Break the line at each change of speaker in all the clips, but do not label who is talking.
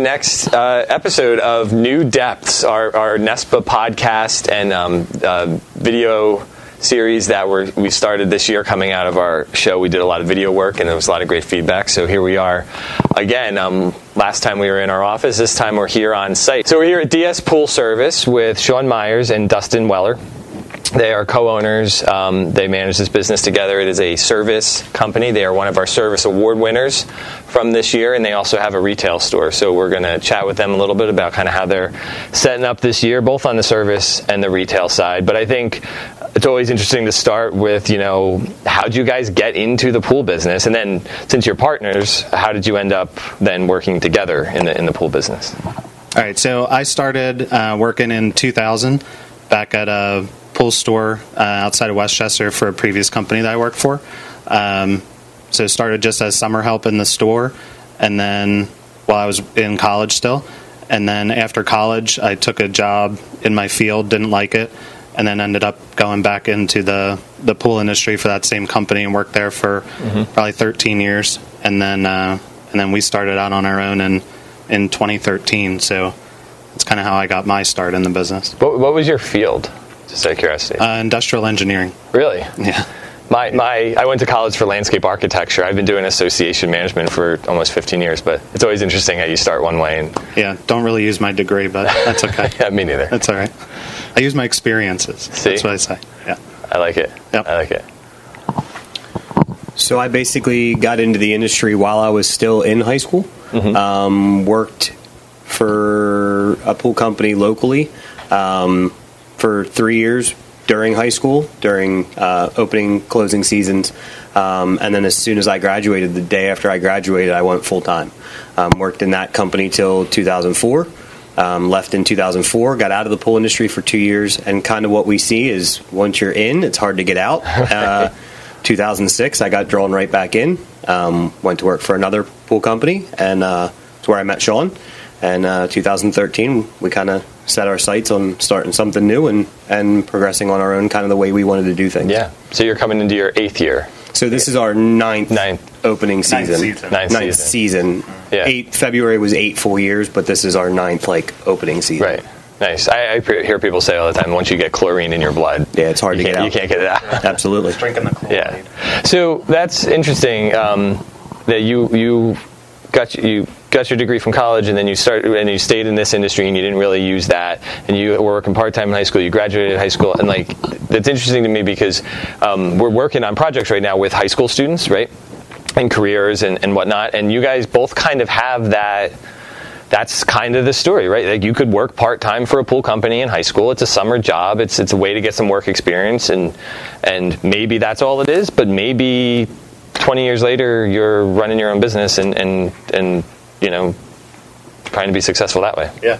next uh, episode of New Depths, our, our NESPA podcast and um, uh, video series that we're, we started this year coming out of our show. We did a lot of video work and there was a lot of great feedback. So here we are again. Um, last time we were in our office, this time we're here on site. So we're here at DS Pool Service with Sean Myers and Dustin Weller. They are co-owners. Um, they manage this business together. It is a service company. They are one of our service award winners from this year, and they also have a retail store. So we're going to chat with them a little bit about kind of how they're setting up this year, both on the service and the retail side. But I think it's always interesting to start with, you know, how did you guys get into the pool business, and then since you're partners, how did you end up then working together in the in the pool business?
All right, so I started uh, working in 2000 back at a pool store uh, outside of Westchester for a previous company that I worked for. Um, so started just as summer help in the store, and then while I was in college still, and then after college I took a job in my field, didn't like it, and then ended up going back into the the pool industry for that same company and worked there for probably 13 years, and then uh, and then we started out on our own in in 2013. So that's kind of how I got my start in the business.
What, what was your field? Just out of curiosity.
Uh, industrial engineering.
really?
Yeah.
My, my, I went to college for landscape architecture. I've been doing association management for almost 15 years, but it's always interesting how you start one way and
Yeah. Don't really use my degree, but that's okay.
yeah, me neither.
That's all right. I use my experiences.
See?
That's what I say. Yeah.
I like it.
Yep.
I like it.
So I basically got into the industry while I was still in high school. Um, worked for a pool company locally um, for three years during high school, during uh, opening, closing seasons. Um, and then as soon as I graduated, the day after I graduated, I went full time. Um, worked in that company till 2004. Um, left in 2004, got out of the pool industry for two years, and kind of what we see is once you're in, it's hard to get out. Uh, 2006, I got drawn right back in. Um, went to work for another pool company, and uh, it's where I met Sean. And uh, 2013, we kind of set our sights on starting something new and, and progressing on our own, kind of the way we wanted to do things.
Yeah. So you're coming into your eighth year.
So this is our ninth,
Ninth.
opening season.
season.
Ninth
Ninth
season.
season.
Yeah.
Eight February was eight full years, but this is our ninth like opening season.
Right. Nice. I, I hear people say all the time, once you get chlorine in your blood,
Yeah, it's hard
you
to get
can't-
out.
You can't get it out.
Absolutely.
Drinking the Kool-Aid.
Yeah. So that's interesting um, that you you got you got your degree from college and then you started and you stayed in this industry and you didn't really use that and you were working part time in high school. You graduated high school and like that's interesting to me because um, we're working on projects right now with high school students, right, and careers and, and whatnot. And you guys both kind of have that that's kind of the story, right? Like you could work part time for a pool company in high school. It's a summer job. It's it's a way to get some work experience, and and maybe that's all it is. But maybe twenty years later, you're running your own business and and and you know trying to be successful that way.
Yeah,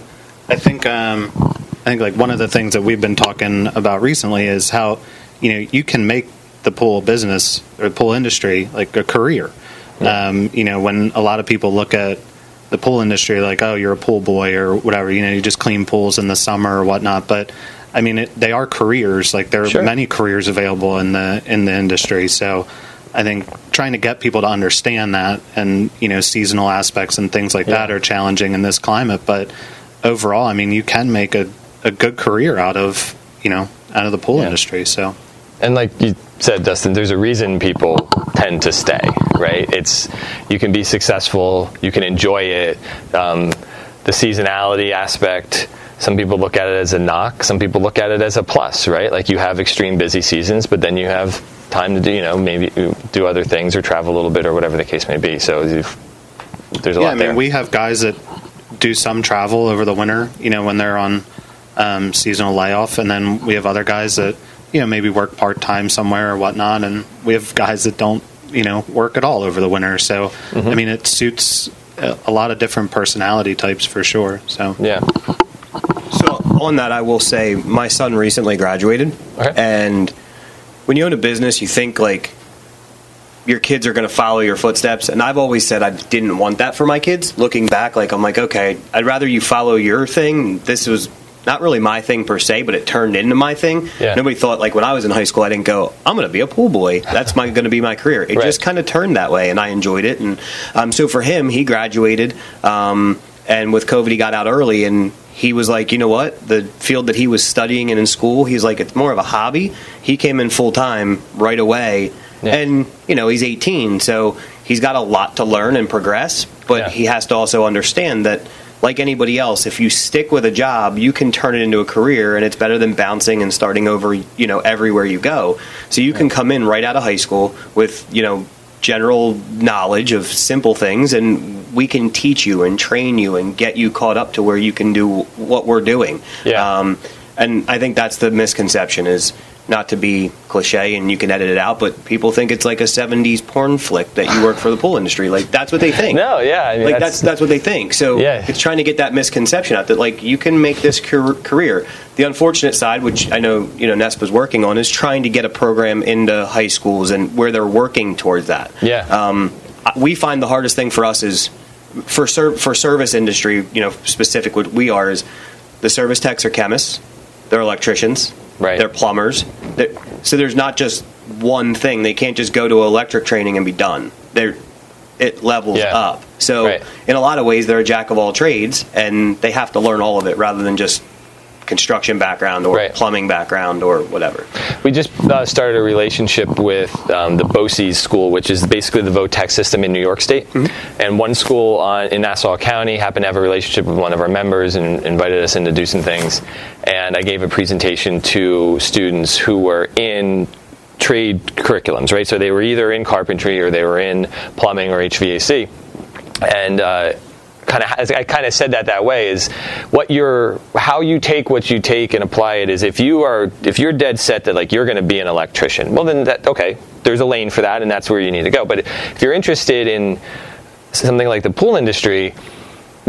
I think um, I think like one of the things that we've been talking about recently is how you know you can make the pool business or the pool industry like a career. Um, you know, when a lot of people look at the pool industry, like oh, you're a pool boy or whatever, you know, you just clean pools in the summer or whatnot, but. I mean, it, they are careers. Like there are
Sure.
many careers available in the in the industry. So, I think trying to get people to understand that and you know seasonal aspects and things like that are challenging in this climate but overall i mean you can make a, a good career out of you know out of the pool
Yeah.
industry so
And like you said, Dustin, there's a reason people tend to stay, right? It's you can be successful, you can enjoy it. Um, the seasonality aspect. Some people look at it as a knock. Some people look at it as a plus, right? Like you have extreme busy seasons, but then you have time to do, you know, maybe do other things or travel a little bit or whatever the case may be. So you've, there's a lot.
yeah
lot
i mean
there.
we have guys that do some travel over the winter you know when they're on um, seasonal layoff and then we have other guys that you know maybe work part-time somewhere or whatnot and we have guys that don't you know work at all over the winter so
Mm-hmm.
i mean it suits a, a lot of different personality types for sure so
yeah.
So on that, I will say my son recently graduated,
Okay.
and when you own a business, you think like your kids are going to follow your footsteps. And I've always said I didn't want that for my kids. Looking back, like I'm like, okay, I'd rather you follow your thing. This was not really my thing per se, but it turned into my thing.
Yeah.
Nobody thought like when I was in high school, I didn't go, I'm going to be a pool boy. That's my going to be my career. It
Right.
just kind of turned that way, and I enjoyed it. And um, so for him, he graduated, um, and with COVID, he got out early, and he was like, you know what, the field that he was studying and in school, he's like, it's more of a hobby. He came in full time right away,
Yeah.
and you know he's 18, so he's got a lot to learn and progress, but
Yeah.
he has to also understand that. Like anybody else, if you stick with a job, you can turn it into a career, and it's better than bouncing and starting over. You know, everywhere you go. So you can come in right out of high school with you know general knowledge of simple things, and we can teach you and train you and get you caught up to where you can do what we're doing.
Yeah.
Um, and I think that's the misconception is not to be cliche and you can edit it out, but people think it's like a '70s porn flick that you work for the pool industry. Like that's what they think.
No, yeah, I mean,
like
that's-
that's that's what they think. So
Yeah.
it's trying to get that misconception out that like you can make this car- career. The unfortunate side, which I know you know NESPA's working on, is trying to get a program into high schools and where they're working towards that.
Yeah.
Um, we find the hardest thing for us is for ser- for service industry. You know, specific what we are is the service techs are chemists, they're electricians,
Right.
They're plumbers. They're, so there's not just one thing. They can't just go to electric training and be done. They're it levels
Yeah.
up. So
Right.
in a lot of ways, they're a jack of all trades, and they have to learn all of it rather than just construction background or
Right.
plumbing background or whatever.
We just uh, started a relationship with um, the BOCES school, which is basically the VOTEC system in New York State. And one school on, in Nassau County happened to have a relationship with one of our members and invited us in to do some things. And I gave a presentation to students who were in trade curriculums, right? So they were either in carpentry or they were in plumbing or HVAC. And uh, kind of I kind of said that that way is what you're how you take what you take and apply it is if you are if you're dead set that like you're going to be an electrician well then that okay there's a lane for that and that's where you need to go. But if you're interested in something like the pool industry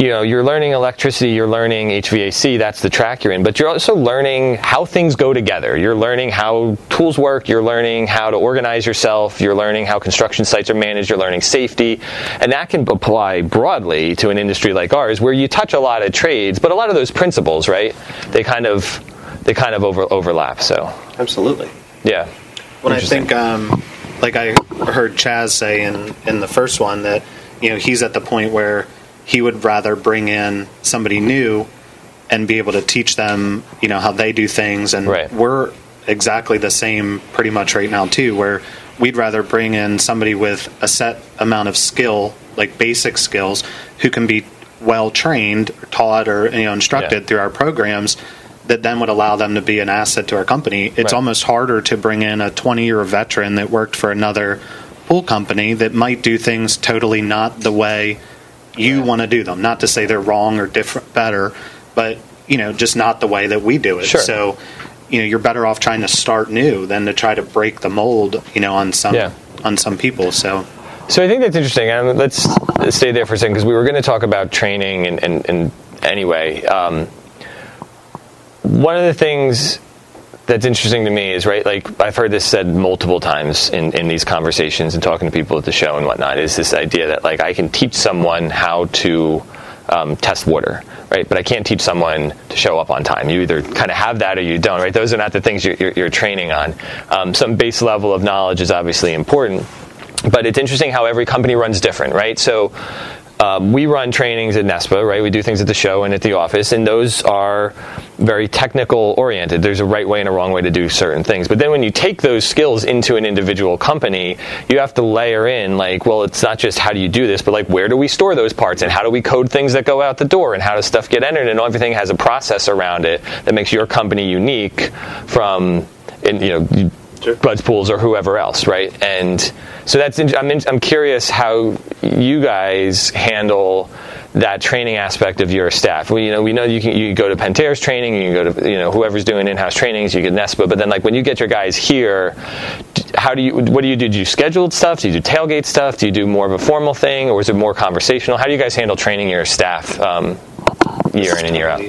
you know you're learning electricity you're learning hvac that's the track you're in but you're also learning how things go together. You're learning how tools work you're learning how to organize yourself you're learning how construction sites are managed you're learning safety and that can apply broadly to an industry like ours where you touch a lot of trades but a lot of those principles right they kind of they kind of over, overlap so.
Absolutely.
yeah.
When I think, um, like I heard Chaz say in in the first one that you know he's at the point where he would rather bring in somebody new and be able to teach them, you know, how they do things, and
Right.
we're exactly the same pretty much right now too, where we'd rather bring in somebody with a set amount of skill, like basic skills, who can be well trained, taught, or you know, instructed
Yeah.
through our programs that then would allow them to be an asset to our company. It's
Right.
almost harder to bring in a 20 year veteran that worked for another pool company that might do things totally not the way you want to do them. Not to say they're wrong or different, better, but you know, just not the way that we do it.
Sure.
So, you know, you're better off trying to start new than to try to break the mold. You know, on some
Yeah.
on some people. So.
So I think that's interesting. Um, let's stay there for a second because we were going to talk about training and, and, and anyway. Um, one of the things that's interesting to me is right like i've heard this said multiple times in, in these conversations and talking to people at the show and whatnot is this idea that like i can teach someone how to um, test water right? But i can't teach someone to show up on time. You either kind of have that or you don't right? Those are not the things you're, you're, you're training on. Um, some base level of knowledge is obviously important but it's interesting how every company runs different, right? So um, we run trainings at NESPA, right? We do things at the show and at the office, and those are very technical oriented. There's a right way and a wrong way to do certain things. But then when you take those skills into an individual company, you have to layer in, like, well, it's not just how do you do this, but like, where do we store those parts, and how do we code things that go out the door, and how does stuff get entered, and everything has a process around it that makes your company unique from, in, you know, Bud's Pools or whoever else, right? And so that's I'm in, I'm curious how you guys handle that training aspect of your staff. We you know we know you can you go to Pentair's training, you can go to you know whoever's doing in-house trainings, you get NESPA, but then like when you get your guys here, how do you what do you do? Do you scheduled stuff? Do you do tailgate stuff? Do you do more of a formal thing, or is it more conversational? How do you guys handle training your staff um, year in and year out?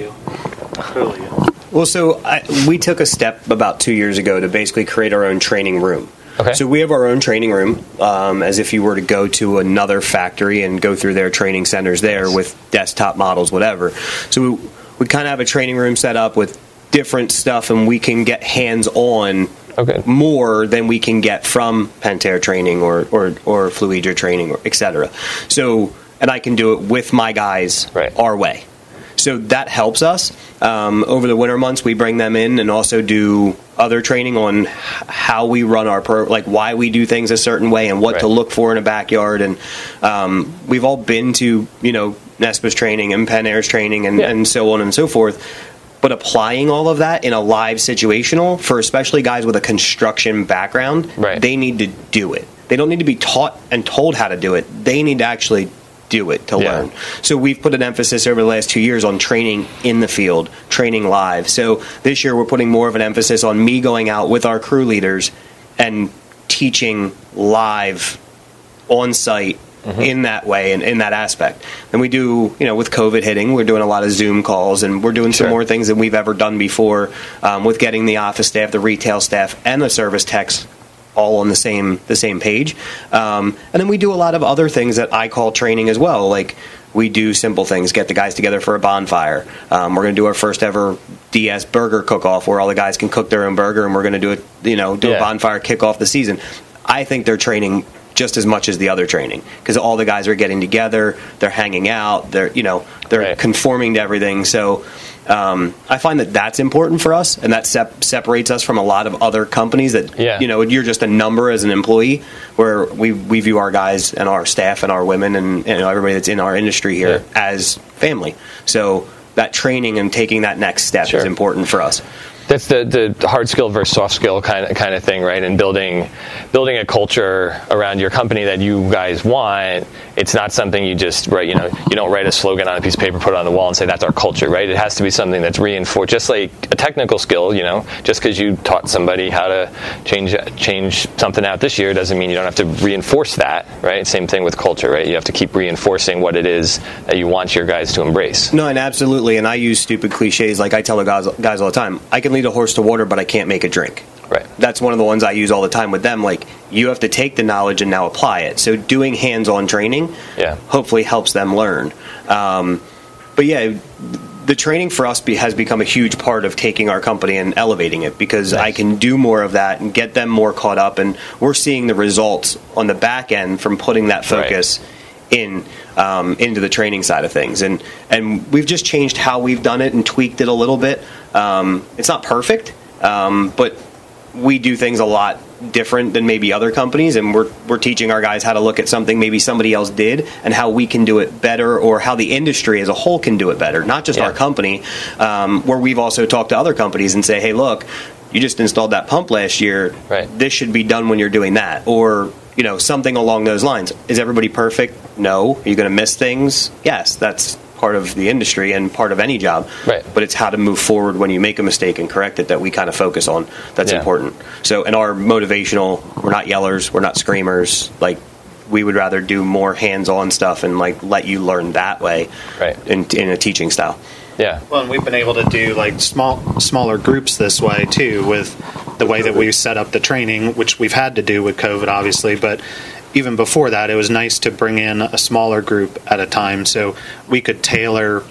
Well, so I, we took a step about two years ago to basically create our own training room.
Okay.
So we have our own training room, um, as if you were to go to another factory and go through their training centers there with desktop models, whatever. So we, we kind of have a training room set up with different stuff, and we can get hands on
Okay.
more than we can get from Pentair training or or, or Fluidra training, or et cetera. So, and I can do it with my guys
Right.
our way. So that helps us. Um, over the winter months, we bring them in and also do other training on how we run our pro, like why we do things a certain way and what to look for in a backyard. And um, we've all been to you know Nespa's training and Pentair's training and,
Yeah.
and so on and so forth. But applying all of that in a live situational for especially guys with a construction background,
Right.
they need to do it. They don't need to be taught and told how to do it. They need to actually do it to
Yeah.
learn. So we've put an emphasis over the last two years on training in the field, training live. So this year we're putting more of an emphasis on me going out with our crew leaders and teaching live on site in that way and in that aspect. And we do, you know, with COVID hitting, we're doing a lot of Zoom calls and we're doing
Sure.
some more things than we've ever done before um, with getting the office staff, the retail staff, and the service techs all on the same the same page. Um, and then we do a lot of other things that I call training as well, like. We do simple things, get the guys together for a bonfire. Um, we're going to do our first ever DS burger cook off where all the guys can cook their own burger and we're going to do it, you know, do
Yeah.
a bonfire kick off the season. I think they're training just as much as the other training because all the guys are getting together, they're hanging out, they're you know they're
Right.
conforming to everything. So um, I find that that's important for us, and that sep- separates us from a lot of other companies that
Yeah.
you know you're just a number as an employee. Where we we view our guys and our staff and our women and you know, everybody that's in our industry here
Yeah.
as family. So that training and taking that next step
Sure.
is important for us.
That's the, the hard skill versus soft skill kind of kind of thing, right? And building building a culture around your company that you guys want. It's not something you just write. You know, you don't write a slogan on a piece of paper, put it on the wall, and say that's our culture, right? It has to be something that's reinforced, just like a technical skill. You know, just because you taught somebody how to change change something out this year doesn't mean you don't have to reinforce that, right? Same thing with culture, right? You have to keep reinforcing what it is that you want your guys to embrace.
No, and absolutely. And I use stupid cliches like I tell the guys, guys all the time. I can lead a horse to water, but I can't make it drink.
Right.
That's one of the ones I use all the time with them. Like you have to take the knowledge and now apply it. So doing hands-on training,
Yeah.
hopefully helps them learn. Um, but yeah, the training for us be, has become a huge part of taking our company and elevating it because I can do more of that and get them more caught up, and we're seeing the results on the back end from putting that
Right.
focus in um, into the training side of things, and and we've just changed how we've done it and tweaked it a little bit. Um, it's not perfect, um, but we do things a lot different than maybe other companies and we're, we're teaching our guys how to look at something maybe somebody else did and how we can do it better or how the industry as a whole can do it better not just
Yeah.
our company um, where we've also talked to other companies and say hey look you just installed that pump last year.
Right.
this should be done when you're doing that. Or you know something along those lines. Is everybody perfect? No. Are you going to miss things? Yes that's part of the industry and part of any job
Right.
but it's how to move forward when you make a mistake and correct it that we kind of focus on that's
Yeah.
important so in our motivational we're not yellers we're not screamers like we would rather do more hands-on stuff and like let you learn that way
Right.
in, in a teaching style
Yeah.
Well, and we've been able to do like small, smaller groups this way too, with the way that we set up the training, which we've had to do with COVID, obviously. But even before that, it was nice to bring in a smaller group at a time, so we could tailor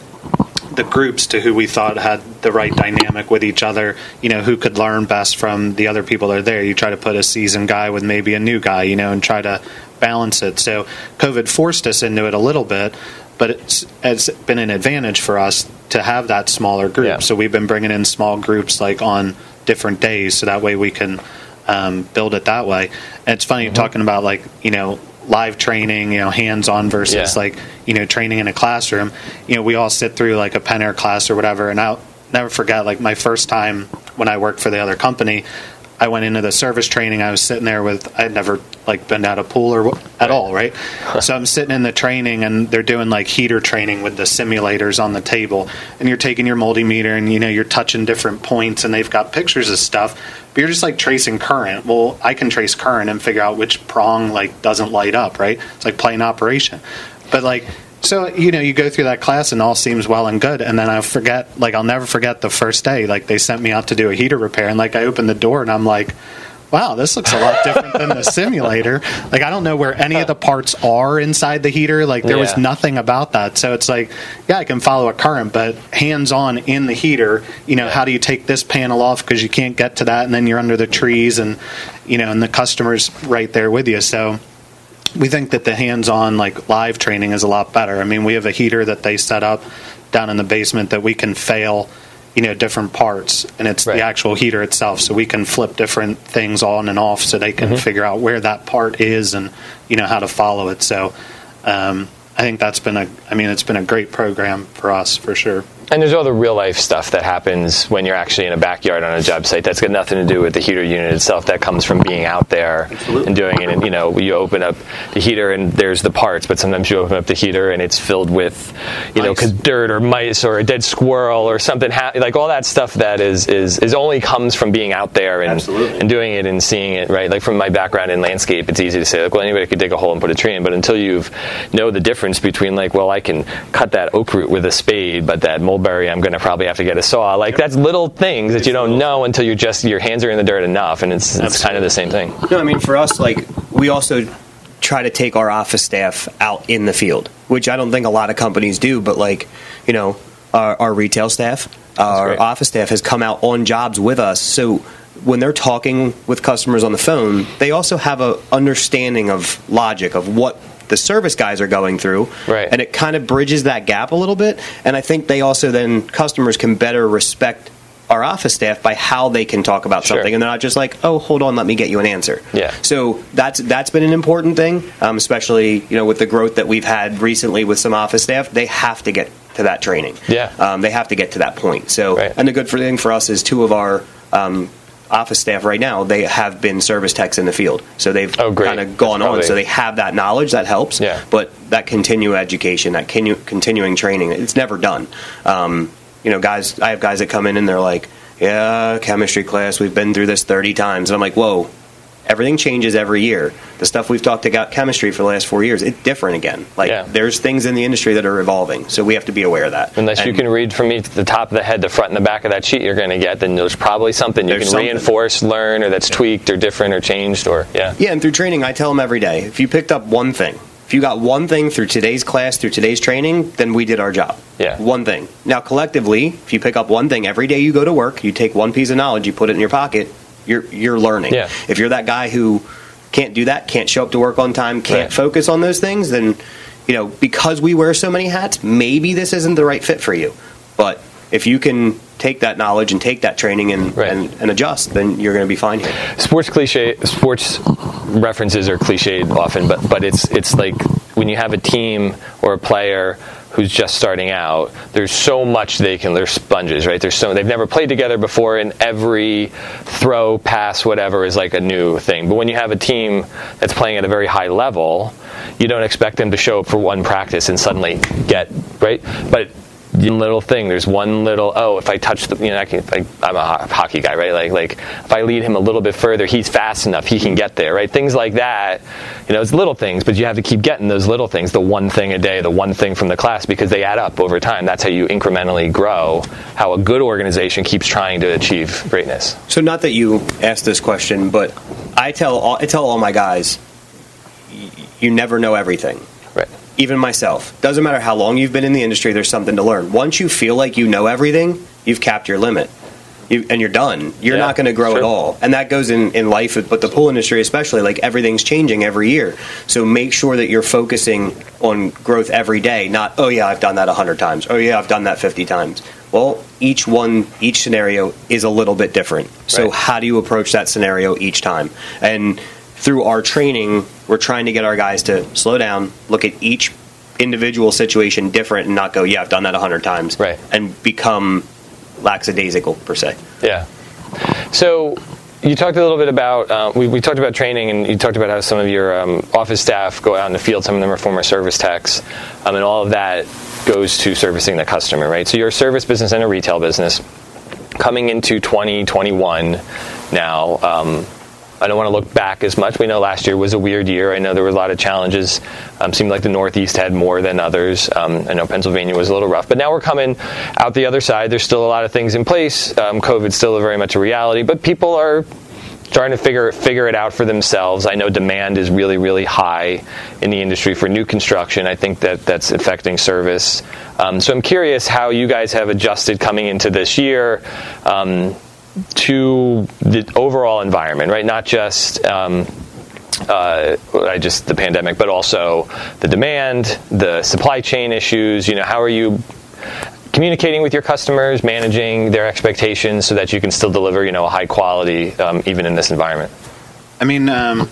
the groups to who we thought had the right dynamic with each other. You know, who could learn best from the other people that are there. You try to put a seasoned guy with maybe a new guy, you know, and try to balance it. So COVID forced us into it a little bit, but it's, it's been an advantage for us to have that smaller group.
Yeah.
So we've been bringing in small groups like on different days, so that way we can um, build it that way. And it's funny talking about like you know live training, you know, hands-on versus
Yeah.
like you know training in a classroom. You know, we all sit through like a Pentair class or whatever, and I'll never forget like my first time when I worked for the other company. I went into the service training. I was sitting there with I'd never like been at a pool or at all, right? so I'm sitting in the training, and they're doing like heater training with the simulators on the table, and you're taking your multimeter, and you know you're touching different points, and they've got pictures of stuff, but you're just like tracing current. Well, I can trace current and figure out which prong like doesn't light up, right? It's like playing operation, but like. So you know, you go through that class and all seems well and good, and then I forget. Like I'll never forget the first day. Like they sent me out to do a heater repair, and like I opened the door and I'm like, wow, this looks a lot different than the simulator. Like I don't know where any of the parts are inside the heater. Like there was nothing about that. So it's like, yeah, I can follow a current, but hands on in the heater, you know, how do you take this panel off because you can't get to that and then you're under the trees and you know, and the customer's right there with you. So we think that the hands-on like live training is a lot better. I mean, we have a heater that they set up down in the basement that we can fail, you know, different parts, and it's
Right.
the actual heater itself. So we can flip different things on and off, so they can
Mm-hmm.
figure out where that part is and you know how to follow it. So um, I think that's been a, I mean, it's been a great program for us for sure.
And there's all the real life stuff that happens when you're actually in a backyard on a job site. That's got nothing to do with the heater unit itself. That comes from being out there and doing it. And you know, you open up the heater and there's the parts, but sometimes you open up the heater and it's filled with, you know,
Mice.
'cause dirt or mice or a dead squirrel or something. Ha- like all that stuff that is is is only comes from being out there and
Absolutely.
and doing it and seeing it. Right. Like from my background in landscape, it's easy to say like, well, anybody could dig a hole and put a tree in, but until you've know the difference between like, well, I can cut that oak root with a spade, but that mulberry, I'm going to probably have to get a saw. Like that's little things that you don't know until you're just your hands are in the dirt enough, and it's it's kind of the same thing.
No, I mean for us, like we also try to take our office staff out in the field, which I don't think a lot of companies do. But like, you know, our, our retail staff, our
great.
office staff has come out on jobs with us, so when they're talking with customers on the phone, they also have a understanding of logic of what the service guys are going through,
Right.
and it kind of bridges that gap a little bit. And I think they also then customers can better respect our office staff by how they can talk about
Sure.
something, and they're not just like, "Oh, hold on, let me get you an answer."
Yeah.
So that's that's been an important thing, um, especially you know with the growth that we've had recently with some office staff. They have to get to that training.
Yeah.
Um, they have to get to that point. So,
Right.
and the good thing for us is two of our um, office staff right now they have been service techs in the field, so they've
Oh,
kind of gone
That's
on. So they have that knowledge that helps.
Yeah.
But that continued education, that continu- continuing training, it's never done. Um, you know, guys, I have guys that come in and they're like, "Yeah, chemistry class, we've been through this thirty times," and I'm like, "Whoa." Everything changes every year. The stuff we've talked about chemistry for the last four years, it's different again. Like
Yeah.
there's things in the industry that are evolving, so we have to be aware of that.
Unless you can read from me to the top of the head, the front and the back of that sheet you're going to get, then there's probably something you can
something.
reinforce, learn, or that's tweaked or different or changed or yeah.
Yeah, and through training, I tell them every day if you picked up one thing, if you got one thing through today's class, through today's training, then we did our job.
Yeah.
One thing. Now, collectively, if you pick up one thing every day you go to work, you take one piece of knowledge, you put it in your pocket, you're, you're learning.
Yeah.
If you're that guy who can't do that, can't show up to work on time, can't
Right.
focus on those things, then, you know, because we wear so many hats, maybe this isn't the right fit for you. But if you can take that knowledge and take that training and,
Right.
and, and adjust, then you're going to be fine here.
sports cliche sports references are cliched often but but it's it's like when you have a team or a player who's just starting out there's so much they can they're sponges right? There's so they've never played together before and every throw pass whatever is like a new thing. But when you have a team that's playing at a very high level you don't expect them to show up for one practice and suddenly get right? But little thing. There's one little. Oh, if I touch the, you know, I can. Like, I'm a ho- hockey guy, right? Like, like if I lead him a little bit further, he's fast enough. He can get there, right? Things like that. You know, it's little things, but you have to keep getting those little things. The one thing a day, the one thing from the class, because they add up over time. That's how you incrementally grow. How a good organization keeps trying to achieve greatness.
So, not that you asked this question, but I tell all, I tell all my guys, you never know everything. Even myself. Doesn't matter how long you've been in the industry. There's something to learn. Once you feel like you know everything, you've capped your limit. You, and you're done. You're
Yeah,
not going to grow
sure.
at all. And that goes in, in life, but the pool industry especially, like everything's changing every year. So make sure that you're focusing on growth every day, not, oh yeah, I've done that 100 times. Oh yeah, I've done that 50 times. Well, each one, each scenario is a little bit different. So
Right.
how do you approach that scenario each time? And through our training, we're trying to get our guys to slow down, look at each individual situation different, and not go, "Yeah, I've done that a hundred times,"
Right.
and become lackadaisical per se.
Yeah. So you talked a little bit about uh, we, we talked about training, and you talked about how some of your um, office staff go out in the field. Some of them are former service techs, um, and all of that goes to servicing the customer, right? So you're a service business and a retail business. Coming into 2021 now. Um, I don't want to look back as much. We know last year was a weird year. I know there were a lot of challenges. Um, seemed like the Northeast had more than others. Um, I know Pennsylvania was a little rough, but now we're coming out the other side. There's still a lot of things in place. Um, COVID's still very much a reality, but people are starting to figure figure it out for themselves. I know demand is really really high in the industry for new construction. I think that that's affecting service. Um, so I'm curious how you guys have adjusted coming into this year. Um, to the overall environment, right? Not just um, uh, just the pandemic, but also the demand, the supply chain issues. You know, how are you communicating with your customers, managing their expectations, so that you can still deliver, you know, a high quality um, even in this environment?
I mean, um,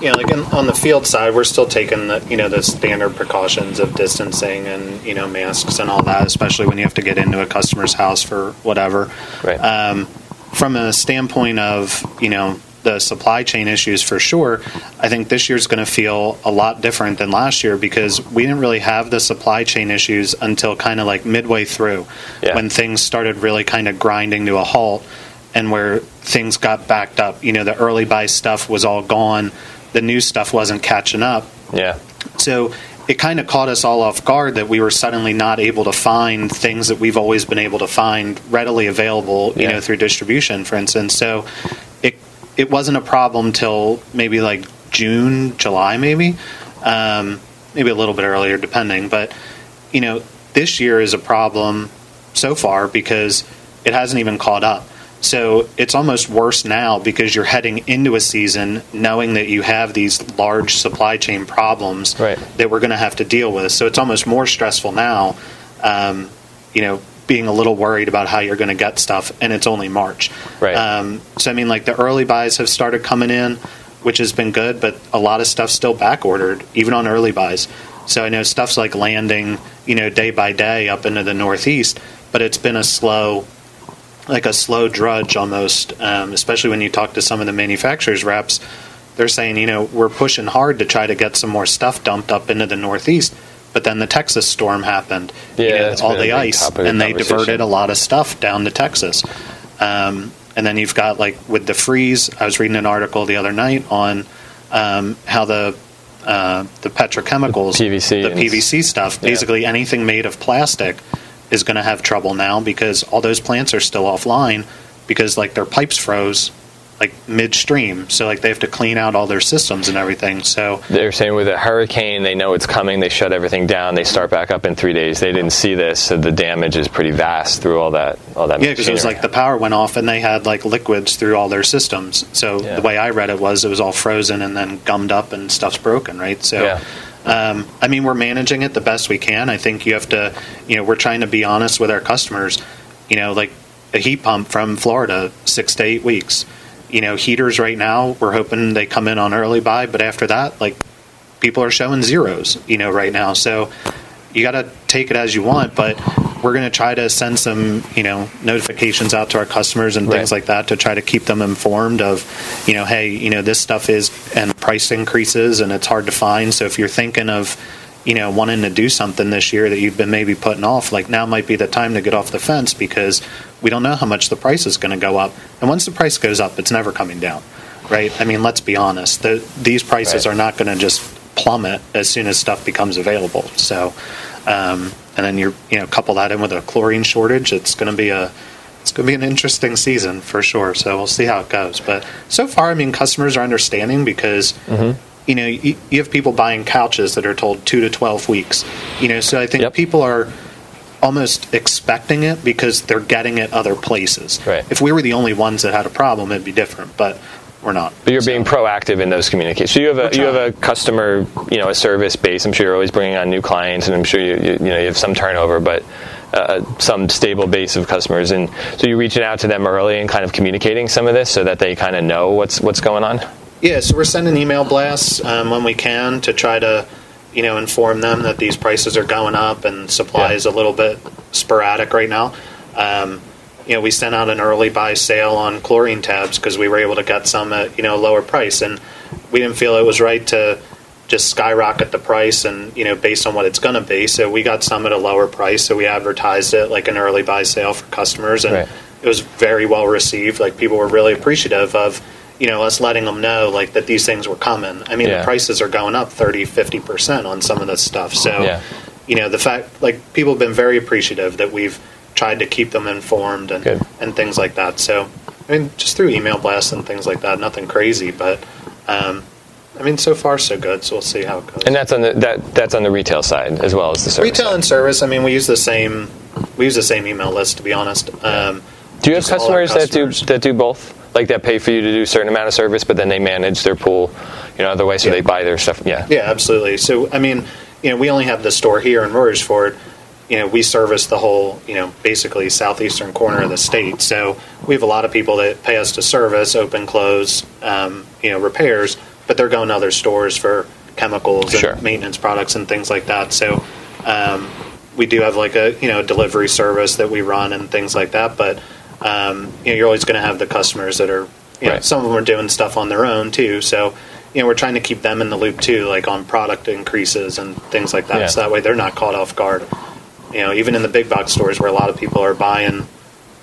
yeah, like in, on the field side, we're still taking the you know the standard precautions of distancing and you know masks and all that, especially when you have to get into a customer's house for whatever.
Right.
Um, from a standpoint of you know the supply chain issues for sure, I think this year's going to feel a lot different than last year because we didn't really have the supply chain issues until kind of like midway through
Yeah.
when things started really kind of grinding to a halt and where things got backed up. You know, the early buy stuff was all gone, the new stuff wasn't catching up.
Yeah.
So it kind of caught us all off guard that we were suddenly not able to find things that we've always been able to find readily available, you
Yeah.
know, through distribution, for instance. So it it wasn't a problem till maybe like June, July, maybe, um, maybe a little bit earlier, depending. But you know, this year is a problem so far because it hasn't even caught up. So it's almost worse now because you're heading into a season knowing that you have these large supply chain problems
Right.
that we're going to have to deal with. So it's almost more stressful now, um, you know, being a little worried about how you're going to get stuff, and it's only March.
Right.
Um, so I mean, like the early buys have started coming in, which has been good, but a lot of stuff's still back ordered, even on early buys. So I know stuff's like landing, you know, day by day up into the Northeast, but it's been a slow, like a slow drudge almost. Um, especially when you talk to some of the manufacturers reps, they're saying, you know, we're pushing hard to try to get some more stuff dumped up into the Northeast. But then the Texas storm happened, you
Yeah,
know,
that's
all the ice, and they diverted a lot of stuff down to Texas. Um, and then you've got like with the freeze. I was reading an article the other night on um, how the uh, the petrochemicals,
The PVC
the PVC stuff,
Yeah.
basically anything made of plastic is going to have trouble now because all those plants are still offline because like their pipes froze like midstream. So like they have to clean out all their systems and everything. So
They're saying with a hurricane, they know it's coming. They shut everything down. They start back up in three days. They didn't see this, so the damage is pretty vast through all that. All that.
Yeah, because it was like the power went off and they had like liquids through all their systems. So
Yeah.
the way I read it was it was all frozen and then gummed up and stuff's broken, right? So,
Yeah.
Um, I mean, we're managing it the best we can. I think you have to, you know, we're trying to be honest with our customers. You know, like a heat pump from Florida, six to eight weeks. You know, heaters right now, we're hoping they come in on early buy, but after that, like people are showing zeros, you know, right now. So you got to take it as you want, but we're going to try to send some, you know, notifications out to our customers and things
Right.
like that to try to keep them informed of, you know, hey, you know, this stuff is and price increases and it's hard to find. So if you're thinking of, you know, wanting to do something this year that you've been maybe putting off, like now might be the time to get off the fence because we don't know how much the price is going to go up. And once the price goes up, it's never coming down, right? I mean, let's be honest. The, these prices
Right.
are not going to just plummet as soon as stuff becomes available. So, um, and then you're, you know, couple that in with a chlorine shortage, it's going to be a, it's going to be an interesting season for sure. So we'll see how it goes. But so far, I mean, customers are understanding because,
Mm-hmm.
you know, you, you have people buying couches that are told two to 12 weeks, you know, so I think
Yep.
people are almost expecting it because they're getting it other places.
Right.
If we were the only ones that had a problem, it'd be different, but we're not.
But you're
So-
being proactive in those communications. So you have a you have a customer, you know, a service base. I'm sure you're always bringing on new clients, and I'm sure you you, you know you have some turnover, but uh, some stable base of customers. And so you're reaching out to them early and kind of communicating some of this so that they kind of know what's what's going on.
Yeah, so we're sending email blasts um, when we can to try to, you know, inform them that these prices are going up and supply
Yeah.
is a little bit sporadic right now. Um, you know, we sent out an early buy sale on chlorine tabs because we were able to get some at you know a lower price, and we didn't feel it was right to just skyrocket the price and you know based on what it's going to be. So we got some at a lower price, so we advertised it like an early buy sale for customers, and
Right.
it was very well received. Like people were really appreciative of you know us letting them know like that these things were coming. I mean,
Yeah.
the prices are going up 30, 50 percent on some of this stuff. So
Yeah.
you know the fact like people have been very appreciative that we've tried to keep them informed and
Good.
and things like that. So I mean, just through email blasts and things like that. Nothing crazy, but um, I mean, so far so good. So we'll see how it goes.
And that's on the that that's on the retail side as well as the service.
Retail
side.
and service. I mean, we use the same we use the same email list to be honest. Um,
Do you have
our
customers, that do that do both? Like that pay for you to do a certain amount of service, but then they manage their pool, you know, other way, so
Yeah.
they buy their stuff. Yeah.
Yeah, absolutely. So, I mean, you know, we only have the store here in Royersford. You know, we service the whole, you know, basically southeastern corner of the state. So we have a lot of people that pay us to service, open, close, um, you know, repairs, but they're going to other stores for chemicals and
Sure.
maintenance products and things like that. So um, we do have like a, you know, delivery service that we run and things like that. But, um, you know, you're always going to have the customers that are, you know,
Right.
some of them are doing stuff on their own too. So, you know, we're trying to keep them in the loop too, like on product increases and things like that.
Yeah.
So that way they're not caught off guard. You know, even in the big box stores where a lot of people are buying,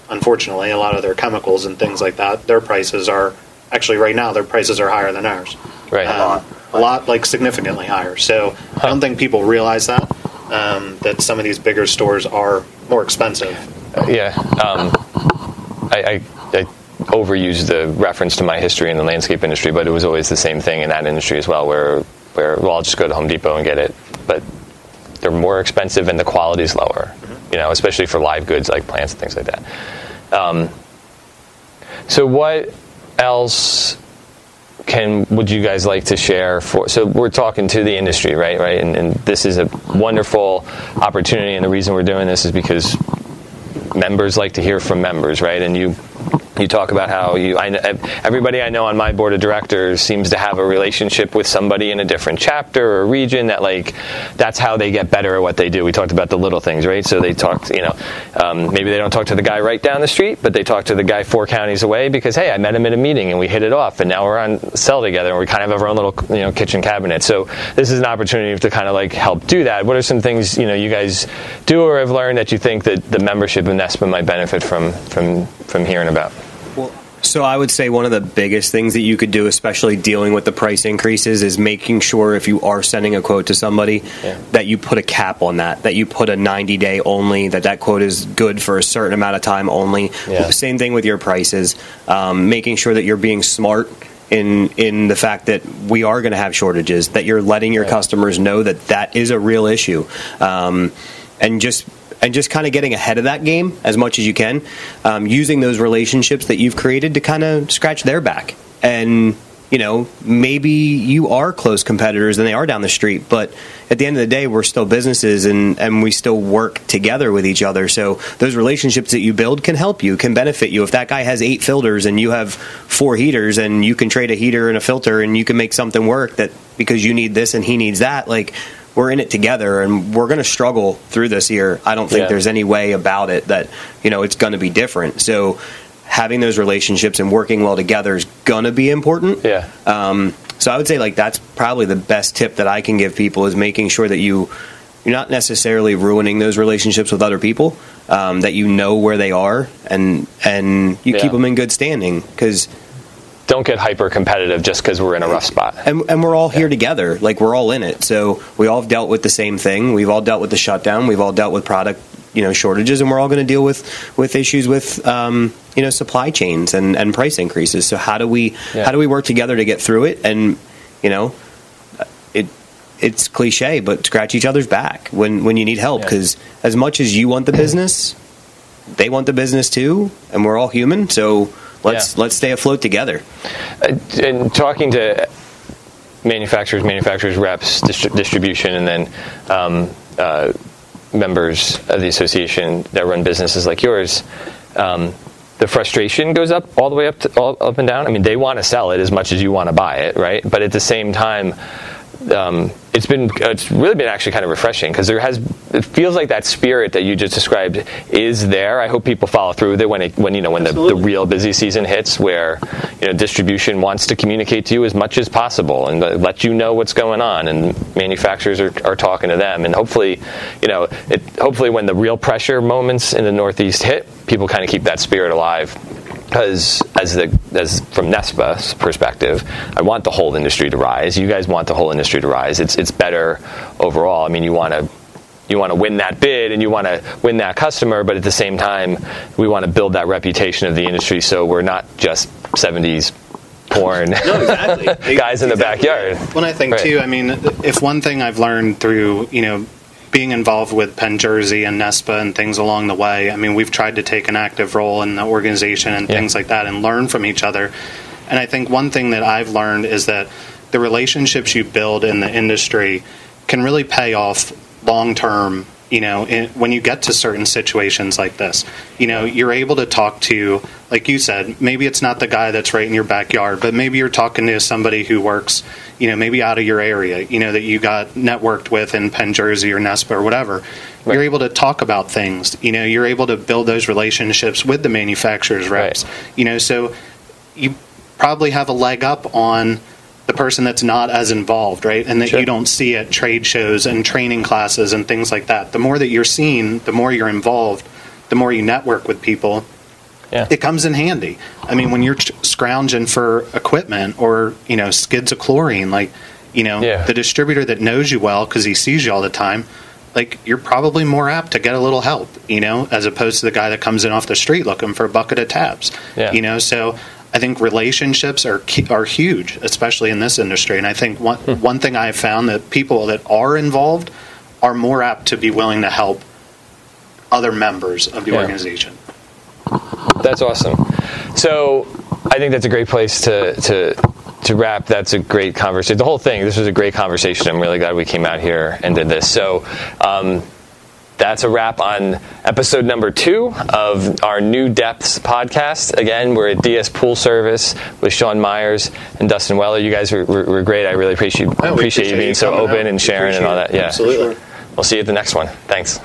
unfortunately, a lot of their chemicals and things like that, their prices are actually right now their prices are higher than ours.
Right.
Um, a lot, like significantly higher. So I don't think people realize that um, that some of these bigger stores are more expensive.
Yeah. Um, I, I, I overuse the reference to my history in the landscape industry, but it was always the same thing in that industry as well, where, where well, I'll just go to Home Depot and get it. But they're more expensive and the quality's lower, you know, especially for live goods like plants and things like that. Um, so what else can would you guys like to share for so we're talking to the industry right right and, and this is a wonderful opportunity and the reason we're doing this is because members like to hear from members, right? And you you talk about how you I, everybody I know on my board of directors seems to have a relationship with somebody in a different chapter or region that like that's how they get better at what they do. We talked about the little things, right? So they talked, you know, um, maybe they don't talk to the guy right down the street, but they talk to the guy four counties away because hey, I met him at a meeting and we hit it off, and now we're on cell together and we kind of have our own little you know kitchen cabinet. So this is an opportunity to kind of like help do that. What are some things you know you guys do or have learned that you think that the membership of NESPA might benefit from from from hearing about?
Well, so I would say one of the biggest things that you could do, especially dealing with the price increases, is making sure if you are sending a quote to somebody
Yeah.
that you put a cap on that, that you put a 90 day only, that that quote is good for a certain amount of time only.
Yeah.
Same thing with your prices, um, making sure that you're being smart. In, in the fact that we are going to have shortages, that you're letting your
Right.
customers know that that is a real issue, um, and just and just kind of getting ahead of that game as much as you can, um, using those relationships that you've created to kind of scratch their back. And, you know, maybe you are close competitors and they are down the street, but at the end of the day, we're still businesses and, and we still work together with each other. So those relationships that you build can help you, can benefit you. If that guy has eight filters and you have four heaters and you can trade a heater and a filter and you can make something work that because you need this and he needs that, like, we're in it together and we're going to struggle through this year. I don't think
Yeah.
there's any way about it that, you know, it's going to be different. So having those relationships and working well together is going to be important.
Yeah.
Um, so I would say like that's probably the best tip that I can give people is making sure that you you're not necessarily ruining those relationships with other people. Um, that you know where they are and and you
Yeah.
keep them in good standing because
Don't get hyper competitive just because we're in a rough spot.
and, and we're all here together. Like we're all in it. So we all have dealt with the same thing. We've all dealt with the shutdown. We've all dealt with product, you know, shortages, and we're all going to deal with with issues with, um, you know, supply chains and, and price increases. So how do we
Yeah.
how do we work together to get through it? And you know, it it's cliche, but scratch each other's back when when you need help
Yeah.
because as much as you want the business, they want the business too, and we're all human. So let's
Yeah.
let's stay afloat together.
Uh, and talking to manufacturers, manufacturers reps, distri- distribution, and then um, uh, members of the association that run businesses like yours, um, the frustration goes up all the way up to all up and down. I mean, they want to sell it as much as you want to buy it, right? But at the same time. Um, it's been it's really been actually kind of refreshing because there has it feels like that spirit that you just described is there. I hope people follow through with it when it when you know when the, the real busy season hits where you know distribution wants to communicate to you as much as possible and let- let you know what's going on and manufacturers are, are talking to them. And hopefully you know it hopefully when the real pressure moments in the northeast hit people kind of keep that spirit alive because as the as from NESPA's perspective, I want the whole industry to rise. You guys want the whole industry to rise. It's it's better overall. I mean, you want to you want to win that bid and you want to win that customer, but at the same time, we want to build that reputation of the industry so we're not just 70s porn
No, exactly.
guys in the
Exactly.
backyard.
Well, I think
Right.
too. I mean, if one thing I've learned through you know being involved with Penn Jersey and NESPA and things along the way, I mean, we've tried to take an active role in the organization and
Yeah.
things like that, and learn from each other. And I think one thing that I've learned is that the relationships you build in the industry can really pay off long term. You know, in, when you get to certain situations like this, you know, you're able to talk to, like you said, maybe it's not the guy that's right in your backyard, but maybe you're talking to somebody who works, you know, maybe out of your area, you know, that you got networked with in Penn Jersey or Nespa or whatever.
Right.
You're able to talk about things. You know, you're able to build those relationships with the manufacturers reps.
Right.
You know, so you probably have a leg up on the person that's not as involved, right? And that
Sure.
you don't see at trade shows and training classes and things like that. The more that you're seen, the more you're involved, the more you network with people,
Yeah.
it comes in handy. I mean, when you're ch- scrounging for equipment or, you know, skids of chlorine, like, you know,
Yeah.
the distributor that knows you well because he sees you all the time, like, you're probably more apt to get a little help, you know, as opposed to the guy that comes in off the street looking for a bucket of tabs.
Yeah.
You know, so I think relationships are are huge, especially in this industry. And I think one
Hmm.
one thing I have found that people that are involved are more apt to be willing to help other members of the
Yeah.
organization.
That's awesome. So I think that's a great place to to to wrap. That's a great conversation. The whole thing. This was a great conversation. I'm really glad we came out here and did this. So. Um, that's a wrap on episode number two of our New Depths podcast. Again, we're at DS Pool Service with Sean Myers and Dustin Weller. You guys were, were, were great. I really appreciate
we
appreciate, you being so open
out.
and sharing and all that. Yeah,
Absolutely.
We'll see you at the next one. Thanks.